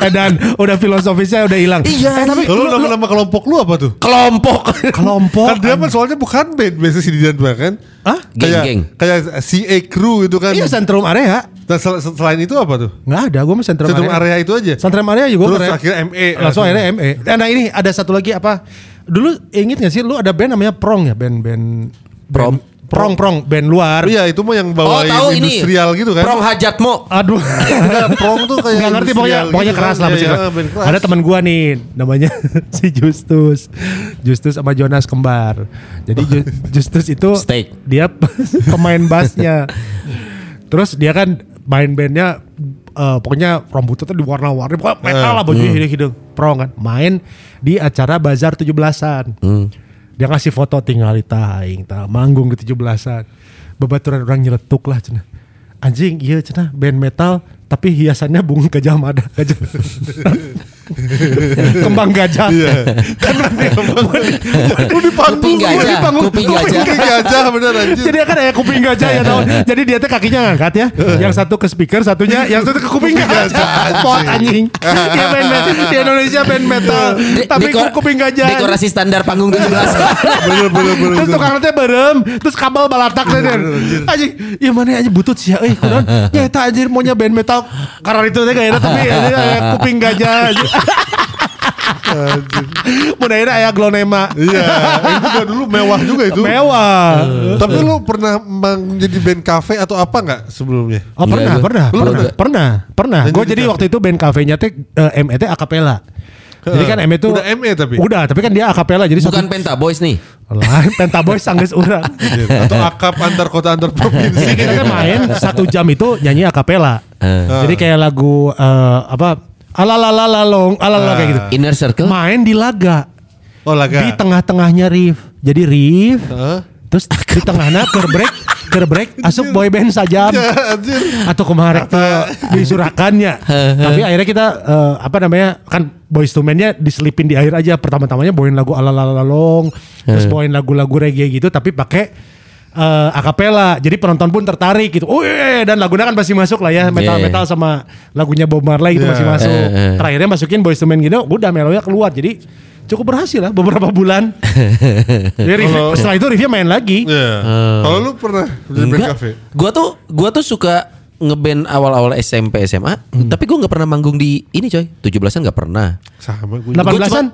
Eh, dan udah filosofisnya udah hilang. Iya tapi Kalau nama-nama kelompok lu apa tuh? Kelompok Kelompok. Kan dia soalnya bukan band biasa si Didan kan? Hah? Kayak Geng-geng. kayak CA Crew itu kan. Iya sentrum area. Dan sel- selain itu apa tuh? Nggak ada, gue mah sentrum, Sentrum area itu aja. Sentrum area juga Terus keren. akhirnya ME. Langsung akhirnya ME. Eh, Nah ini ada satu lagi apa? Dulu inget gak sih lu ada band namanya Prong ya? Band band Prom. Prong Prong band luar. Iya itu mah yang Oh bawain tahu ini industrial gitu kan. Prong Hajatmo Aduh. Enggak, prong tuh kayak Nggak ngerti pokoknya industrial pokoknya gitu keras kan. lah Iya, iya, keras. Ada teman gua nih namanya si Justus. Justus sama Jonas kembar. Jadi Ju- Justus itu Steak. dia pemain bassnya. Terus dia kan main bandnya eh, pokoknya rambutnya tuh diwarna-warni pokoknya metal lah bajunya hidung-hidung pro kan main di acara bazar 17-an dia ngasih foto tinggal di aing tah manggung di 17-an babaturan orang nyeletuk lah cenah. Anjing iya cenah. Band metal tapi hiasannya bunga gajah mada gajah Kembang gajah. Iya. kan Lu di panggung Kuping gua gajah, di panggung. kuping gajah. Kuping gajah bener anjir. Jadi kan kayak kuping gajah ya tau. Jadi dia tuh kakinya ngangkat ya. Yang satu ke speaker, satunya yang satu ke kuping gajah. Pot anjing. Ya band metal di Indonesia band metal. Tapi kuping gajah. Dekorasi standar panggung 17. bener bener bener. Terus tukang nanti berem, terus kabel balatak teh anjing, iya mana aja butut sih ya, eh kunaon, ya eta anjir maunya band metal, karena itu teh kayaknya tapi anjir, aya kuping gajah, aya glonema, Iya, itu juga dulu mewah juga itu. mewah. Tapi lu pernah mang jadi band cafe atau apa nggak sebelumnya? Oh pernah, gua- pernah, pernah, pernah, pernah. Dan Gue jadi cafe? waktu itu band kafenya teh eh, ME teh akapela. Jadi kan ME tuh Udah ME tapi? Udah, tapi kan dia akapela jadi Bukan satu Penta Boys nih. lain Pentaboy sanggeus urang. Atau akap antar kota antar provinsi. kita teh main satu jam itu nyanyi akapela. Eh. Jadi kayak lagu eh, apa alalalalong alala kayak gitu. Inner Circle. Main di laga. Oh laga. Di tengah-tengahnya riff. Jadi riff. Heeh. Terus di tengahnya ker break, ker break asup boy band saja. Ya, anjir. Atau kemarin ke disurakannya. Tapi akhirnya kita eh, apa namanya kan boys to men-nya diselipin di akhir aja. Pertama-tamanya bawain lagu alalalalong, terus bawain lagu-lagu reggae gitu tapi pakai eh, akapela. Jadi penonton pun tertarik gitu. Oh iya, iya, dan lagunya kan masih masuk lah ya. Metal-metal sama lagunya Bob Marley gitu Iya. masih masuk. Eh, eh. Terakhirnya masukin boys to men gitu, udah melonya keluar. Jadi cukup berhasil lah beberapa bulan. Jadi review- Kalau- setelah itu review main lagi. Iya. Kalau lu pernah band cafe? Gua tuh gua tuh suka ngeband awal-awal SMP SMA, Hmm. tapi gua nggak pernah manggung di ini coy. 17-an nggak pernah. Sama gue. Delapan- Gua 18-an?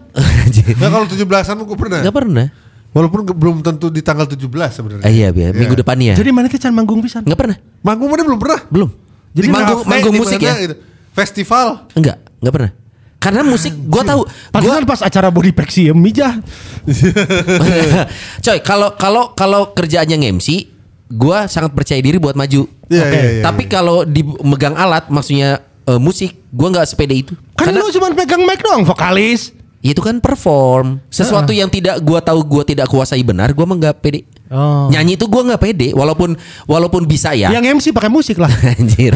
cuma- Nah kalau 17-an gue pernah. Nggak pernah. Walaupun belum tentu di tanggal 17 sebenarnya. Eh, iya, biar minggu depannya. Jadi mana kita manggung pisan? Nggak pernah. Manggung mana belum pernah? Belum. Jadi Di manggung cafe, manggung musik ya? gitu. Festival. Enggak, nggak pernah. Karena musik gua tahu. Gua Padahal pas acara body pack sih mijah. Coy, kalau kalau kalau kerjaannya nge-MC, gua sangat percaya diri buat maju. Iya, Oke. iya, iya, Tapi iya. kalau di megang alat maksudnya eh, musik, gua nggak sepede itu. Kan Karena lu cuma pegang mic doang vokalis. Itu kan perform. Sesuatu yang tidak gua tahu gua tidak kuasai benar, gua mah nggak pede. Oh. Nyanyi itu gua nggak pede walaupun walaupun bisa ya. Yang MC pakai musik lah. Anjir.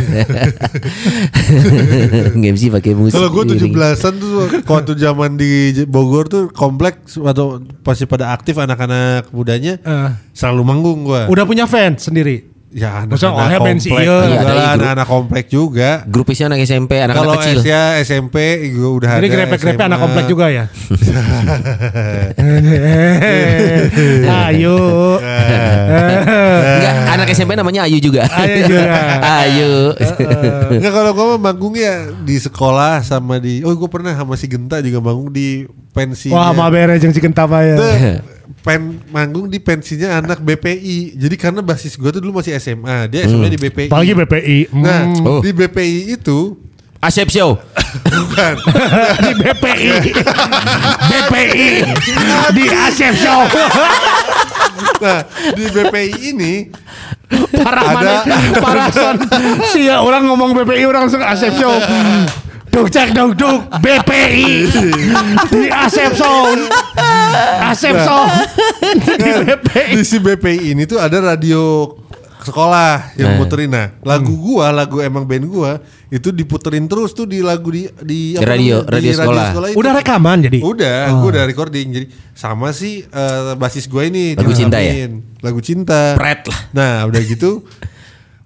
Nge-MC pakai musik. Kalau gue Iring. 17-an tuh waktu zaman di Bogor tuh kompleks atau pasti pada aktif anak-anak mudanya Eh. selalu manggung gue. Udah punya fans sendiri. Ya Maksudnya, anak-anak oh, ya, band si komplek iya. Iya, juga lah, anak-anak komplek juga. Grupisnya anak SMP, Kalau anak-anak kecil. ya SMP gue udah Jadi ada. grepek-grepek SMA. anak komplek juga ya. Ayo. Enggak, anak SMP namanya Ayu juga. Ayu juga. Ayu. Enggak kalau gue mah manggung ya di sekolah sama di oh gue pernah sama si Genta juga manggung di pensi. Wah, beres jeung si Genta mah ya. Pen manggung di pensinya anak BPI. Jadi karena basis gue tuh dulu masih SMA, dia SMA di BPI. Apalagi BPI. Nah, Hmm. Oh. di BPI itu Asep Show. bukan di BPI. BPI. Di Asep Show. nah, di BPI ini Parah Ada. mana? Parah son. Si orang ngomong BPI orang langsung Asep Show. Duk cek duk duk BPI di Asep Show. Asep Show di BPI. di si BPI ini tuh ada radio sekolah yang Nah. muterin nah lagu gua lagu emang band gua itu diputerin terus tuh di lagu di di Di radio- namanya? radio sekolah. itu. Udah rekaman jadi. Udah, gua udah recording. Jadi sama sih eh, basis gua ini Lagu cinta ya? Lagu cinta. Pret lah. Nah, udah gitu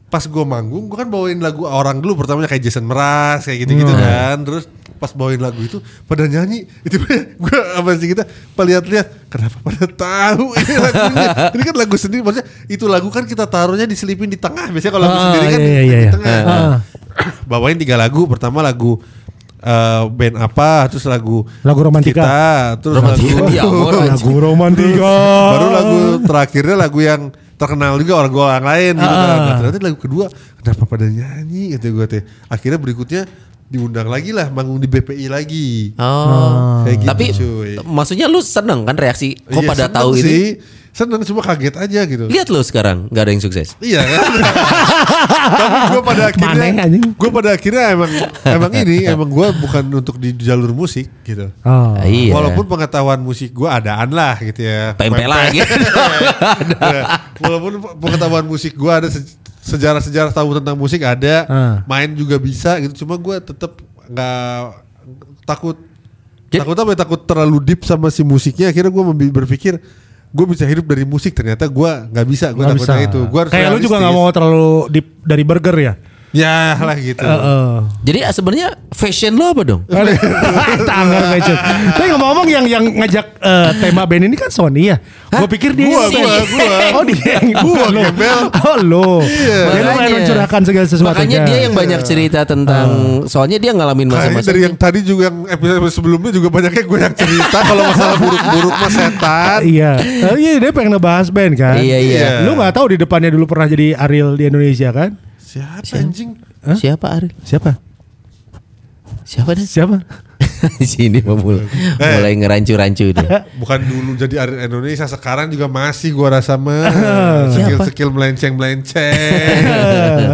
pas gua manggung gua kan bawain lagu orang dulu pertamanya kayak Jason Mraz kayak gitu-gitu Hmm. kan. Terus pas bawain lagu itu pada nyanyi itu gua apa sih kita lihat-lihat kenapa pada tahu ini lagunya ini kan lagu sendiri maksudnya itu lagu kan kita taruhnya diselipin di tengah biasanya kalau lagu Ah, sendiri kan iya, di, iya, di iya. tengah Ah. bawain tiga lagu pertama lagu eh, band apa terus lagu Lagu romantika. kita terus Romantika, lagu ya. Lagu romantika. baru lagu terakhirnya lagu yang terkenal juga orang orang lain gitu kan. Ah. Nah, ternyata lagu kedua kenapa pada nyanyi gitu gue teh akhirnya berikutnya diundang lagi lah manggung di BPI lagi Oh. Kayak gitu, Tapi cuy. maksudnya lu seneng kan reaksi kok Iya, pada tahu ini? Seneng cuma kaget aja gitu Lihat lu sekarang nggak ada yang sukses. Iya kan. Tapi gue pada akhirnya, anjing. gue pada akhirnya emang emang ini emang gue bukan untuk di jalur musik gitu. Oh. Ah, iya. Walaupun pengetahuan musik gue adaan lah gitu ya. PMP lagi. Ya, Walaupun pengetahuan musik gue ada se- sejarah-sejarah tahu tentang musik ada, Ah. main juga bisa gitu. Cuma gue tetap nggak takut Jadi- takut apa ya? Takut terlalu deep sama si musiknya. Akhirnya gue berpikir gue bisa hidup dari musik. Ternyata gue nggak bisa. Gue Nggak takutnya bisa. itu. Gua harus Kayak lu juga nggak mau terlalu deep dari burger ya? Ya lah gitu. Heeh. Jadi ah, sebenarnya fashion lo apa dong? Tanggar fashion. Tapi ngomong-ngomong yang yang ngajak eh, tema band ini kan Sony ya. Gue pikir dia Gua, sih. gua, gua. Oh dia yang Gua, lo. Oh lo. Iya. Dia main Makanya. mencurahkan segala sesuatu. Makanya dia yang banyak cerita tentang soalnya dia ngalamin masa-masa dari yang tadi juga yang episode sebelumnya juga banyaknya gue yang cerita kalau masalah buruk-buruk mas setan. Iya. Eh, iya dia pengen ngebahas band kan. Iya, iya. Lu nggak tahu di depannya dulu pernah jadi Ariel di Indonesia kan? Siapa anjing? Siapa Aril? Siapa? Siapa dah? Siapa? Sini mau mulai, mulai ngerancu-rancu dia. Bukan dulu jadi Ariel Indonesia sekarang juga masih gua rasa mah Siapa? skill-skill melenceng-melenceng.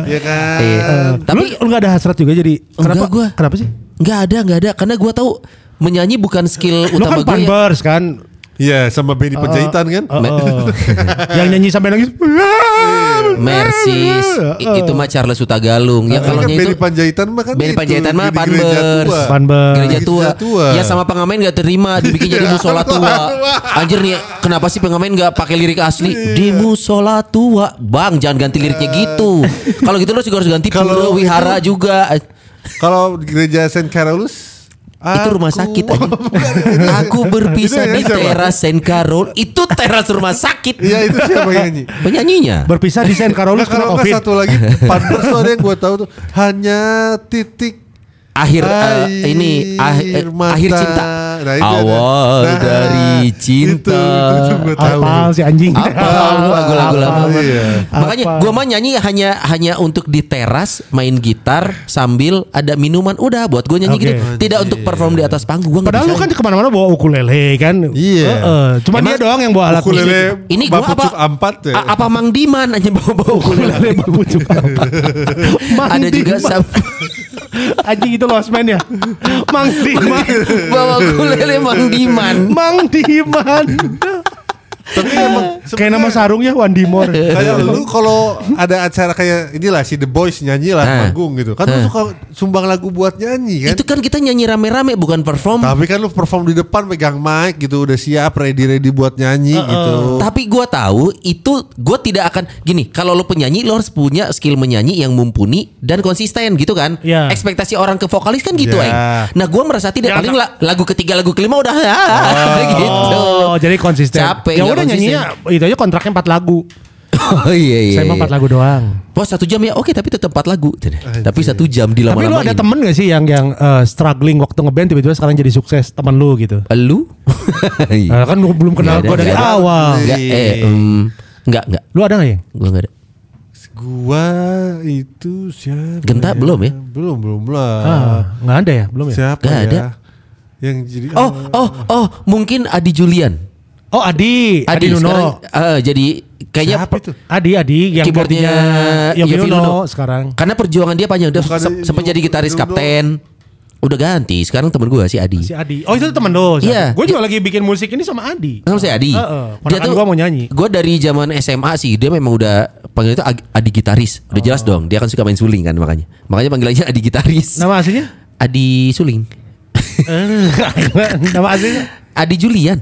Iya kan? Iya. Tapi Tapi lu nggak ada hasrat juga jadi kenapa? gua. Kenapa sih? nggak ada nggak ada karena gua tahu menyanyi bukan skill Lu kan utama gue. ya. Panbers kan. Iya sama Benny Penjahitan kan? Oh, oh. yang nyanyi sampai nangis. Mersis, itu mah Charles Utagalung. Ya Kan kalau kan itu Benny Panjaitan mah kan Benny Panjaitan mah Panbers. tua. Panbers. gereja tua. Ya sama pengamen gak terima dibikin jadi musola tua. Anjir nih, kenapa sih pengamen gak pakai lirik asli? Di musola tua. Bang, jangan ganti liriknya gitu. Kalau gitu lo juga harus ganti Kalau pura wihara juga. Kalau gereja Saint Carolus Itu rumah aku- sakit aja. Aku berpisah Itu di teras Saint Carol. Itu teras rumah sakit. Iya itu siapa yang nyanyi? Penyanyinya. Berpisah di Saint Carolus Nah, kalau Covid. satu lagi tuh ada yang gue tahu tuh hanya titik Akhir eh, ini ah- eh, mata. akhir cinta. Nah, itu. Awal Nah, dari cinta. Itu, itu gue tahu. Apal si anjing. Apa lagu-lagu lama. Apal. Iya. Makanya Apa? gua mah nyanyi hanya hanya untuk di teras main gitar sambil ada minuman udah buat gue nyanyi Oke. gini. Tidak untuk perform di atas panggung. Gua Padahal lu kan ke mana-mana bawa ukulele kan. Iya. Heeh. Cuma dia doang yang bawa alat musik. Ukulele Ini gua apa? Ampat ya. Apa Mang Diman aja bawa-bawa ukulele. Ukulele Ada juga Anjing itu lost man ya. Mang Diman. bawa ukulele Mang Diman. Mang Diman. Tapi emang Kayak nama sarung ya Wan Dimor. kayak lu kalau ada acara kayak inilah si The Boys nyanyi lah Nah. panggung gitu kan lu Nah. suka sumbang lagu buat nyanyi kan Itu kan kita nyanyi rame-rame bukan perform. tapi kan lu perform di depan pegang mic gitu udah siap ready ready buat nyanyi gitu Tapi gua tahu itu gua tidak akan gini. Kalau lo penyanyi lo harus punya skill menyanyi yang mumpuni dan konsisten gitu kan. Iya. Ekspektasi orang ke vokalis kan gitu, Iya. Eng. Nah gua merasa tidak Ya, paling la- lagu ketiga lagu kelima udah gitu. Oh, jadi konsisten. Capek Ya nggak udah nyanyinya itu aja kontraknya 4 lagu. Oh iya iya. Saya mau iya. 4 lagu doang. Bos satu jam ya oke tapi tetap empat lagu. Tapi satu jam di Tapi lu ada temen gak sih yang yang eh, struggling waktu ngeband tiba-tiba sekarang jadi sukses temen lu gitu? Lu? Nah, kan lu belum kenal gue dari ada. awal. Enggak eh em, enggak enggak. Lu ada gak ya? Gua enggak ada. gua itu siapa Genta ya? belum ya? belum belum lah Ah, nggak ada ya? Belum ya? siapa Nggak ya ada. yang jadi Oh, oh, oh, mungkin Adi Julian. Oh Adi, Adi, Nuno. sekarang eh, jadi kayaknya Siapa itu? Adi, Adi yang keyboardnya Yofi Nuno Nuno. sekarang. Karena perjuangan dia panjang udah se- sempat jadi gitaris Nuno. kapten. Udah ganti, sekarang temen gue si Adi. Si Adi. Oh itu temen lu. Iya. Gue juga lagi bikin musik ini sama Adi. Sama si Adi. Heeh, ponakan gua mau nyanyi. Gue dari zaman SMA sih, dia memang udah panggil itu Adi gitaris. Udah Oh. jelas dong, dia kan suka main suling kan makanya. Makanya panggilannya Adi gitaris. Nama aslinya? Adi suling. Eh, Nama aslinya? Adi Julian.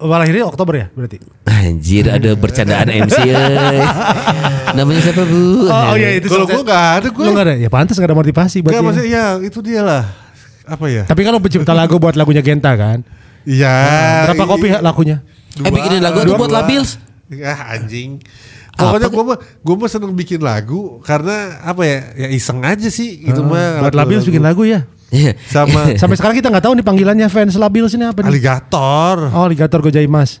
Oh, lahirnya Oktober ya berarti? Anjir ada bercandaan MC euy. Namanya siapa bu? Oh, oh iya itu kalau gua nggak ada gua Lu nggak ada? Ya pantas gak ada motivasi buat Nggak, dia. maksudnya ya itu dia lah apa ya Tapi kan lu pencipta lagu buat lagunya Genta kan? Iya Berapa i- kopi lagunya? Eh bikinin lagu tuh buat Labils. Ya anjing. Pokoknya gue mah gue mah seneng bikin lagu karena apa ya ya iseng aja sih gitu mah. Ah, buat Labils bikin lagu ya? Iya. Sama Sampai sekarang kita nggak tahu nih panggilannya fans Labils ini apa nih? aligator. Oh, Alligator Gojaimas.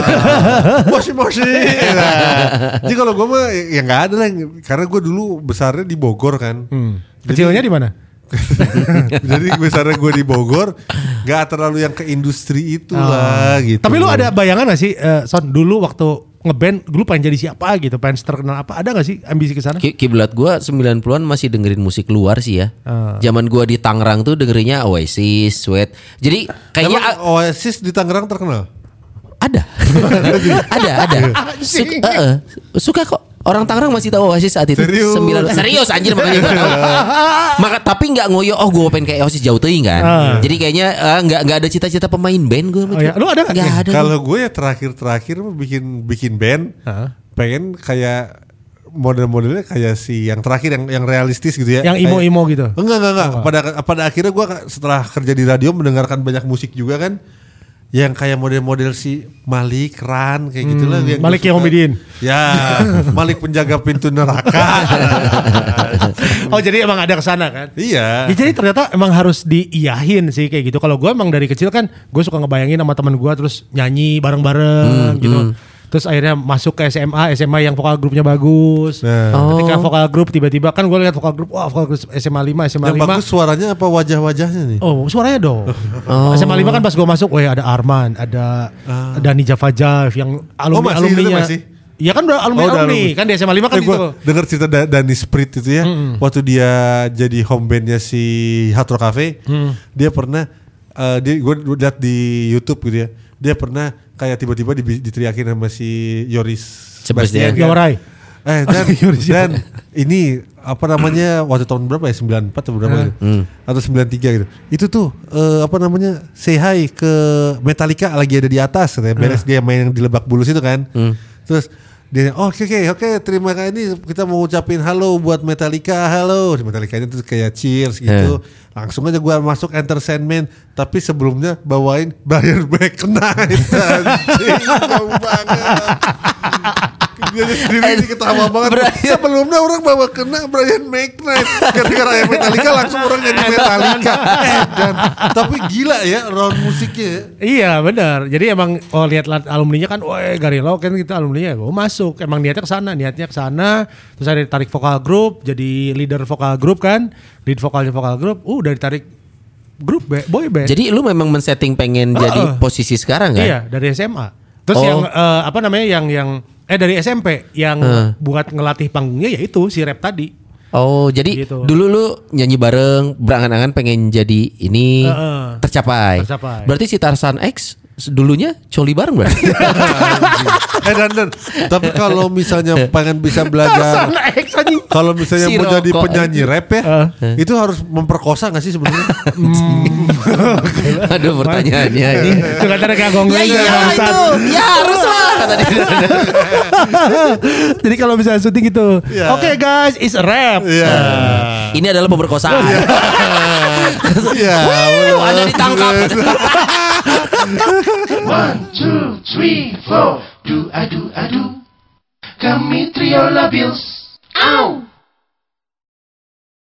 Moshi moshi. Nah, jadi kalau gue mah ya nggak ada lah karena gue dulu besarnya di Bogor kan. Hmm. Kecilnya di mana? Jadi besarnya gue di Bogor nggak terlalu yang ke industri itu lah gitu. Tapi lu ada bayangan gak sih, eh, Son, dulu waktu ngeband, dulu pengen jadi siapa gitu, pengen terkenal apa? Ada gak sih ambisi ke sana? Ki- Kiblat gua 90-an masih dengerin musik luar sih ya. Ah. Zaman gua di Tangerang tuh dengerinnya Oasis, Sweat. Jadi kayaknya Emang Oasis di Tangerang terkenal. ada. ada, ada. Suka, eh, suka kok. Orang Tangerang masih tahu Oasis saat itu. Serius? Sembilan serius anjir makanya gue tahu. Maka tapi nggak ngoyo oh gue pengen kayak Oasis jauh teuing kan. Ah. Jadi kayaknya eh, nggak nggak ada cita-cita pemain band gue. Oh, ya. Lu ada nggak? Nggak ada. Kalau gue ya terakhir-terakhir bikin bikin band, Hah? pengen kayak model-modelnya kayak si yang terakhir yang yang realistis gitu ya. Yang imo-imo gitu. Enggak enggak enggak. Pada pada akhirnya gue setelah kerja di radio mendengarkan banyak musik juga kan. Yang kayak model-model si Malik, Ran kayak gitu lah. yang Hmm, Malik suka. Yahomidin. Ya, Malik penjaga pintu neraka. Oh jadi emang ada ke sana kan? iya. Ya, jadi ternyata emang harus diiyahin sih kayak gitu. Kalau gue emang dari kecil kan gue suka ngebayangin sama teman gue terus nyanyi bareng-bareng gitu. Terus akhirnya masuk ke SMA, SMA yang vokal grupnya bagus. Nah. Ketika vokal grup tiba-tiba kan gue lihat vokal grup, wah vokal grup SMA 5, SMA Yang 5. bagus suaranya apa wajah-wajahnya nih? Oh suaranya dong. SMA 5 kan pas gue masuk, wah ada Arman, ada Dani Java Jav yang alumni Oh, masih, alumninya. itu masih? Iya kan udah alumni, Oh, udah alumni. alumni. kan di SMA 5 kan Eh, gua gitu. denger cerita da Dani Sprit itu ya, waktu dia jadi home bandnya si Hard Rock Cafe, Mm. dia pernah, eh, dia gue lihat di YouTube gitu ya, dia pernah kayak tiba-tiba di- diteriakin sama si Yoris Sebastian. kan. Yorai. Eh dan, Yoris dan ini apa namanya waktu tahun berapa ya 94 atau berapa gitu. atau 93 gitu. Itu tuh eh, apa namanya say hi ke Metallica lagi ada di atas katanya beres dia main yang di Lebak Bulus itu kan. Terus dia oh, oke oke oke terima kasih. Ini kita mau ucapin halo buat Metallica. Halo. Metallica itu kayak cheers gitu. Langsung aja gua masuk enter Sandman tapi sebelumnya bawain Brian McKnight anjing. Jauh banget dia sendiri ketawa banget Brian. sebelumnya orang bawa kena Brian McKnight ketika raya Metallica langsung orang nyanyi Metallica eh, dan tapi gila ya round musiknya ya. Iya benar. Jadi emang oh lihat alumninya kan, wah Garilo kan kita alumninya, gue masuk. Emang niatnya ke sana, niatnya ke sana. Terus ada ditarik vokal grup, jadi leader vokal grup kan, lead vokalnya vokal grup. Uh, udah ditarik grup boy band. Jadi lu memang men-setting pengen jadi posisi sekarang kan? iya dari SMA. Terus Oh. yang eh, apa namanya yang yang eh dari SMP yang buat ngelatih panggungnya ya itu si rap tadi. Oh, jadi Gitu. dulu lu nyanyi bareng, berangan-angan pengen jadi ini Heeh. tercapai. Tercapai. Berarti si Tarsan X dulunya coli bareng berarti. eh dan, dan tapi kalau misalnya pengen bisa belajar kalau misalnya Si mau jadi penyanyi rap ya itu harus memperkosa gak sih sebenarnya Aduh pertanyaannya ini. Ada kagong Ya iya itu. Ya harus lah kata. Jadi kalau misalnya syuting itu, Iya. oke guys, it's a rap. Iya. Ini adalah pemerkosaan. Iya. Wuh, Anda ditangkap. One, two, three, four. Do I do I do? Kami trio labios. Ow!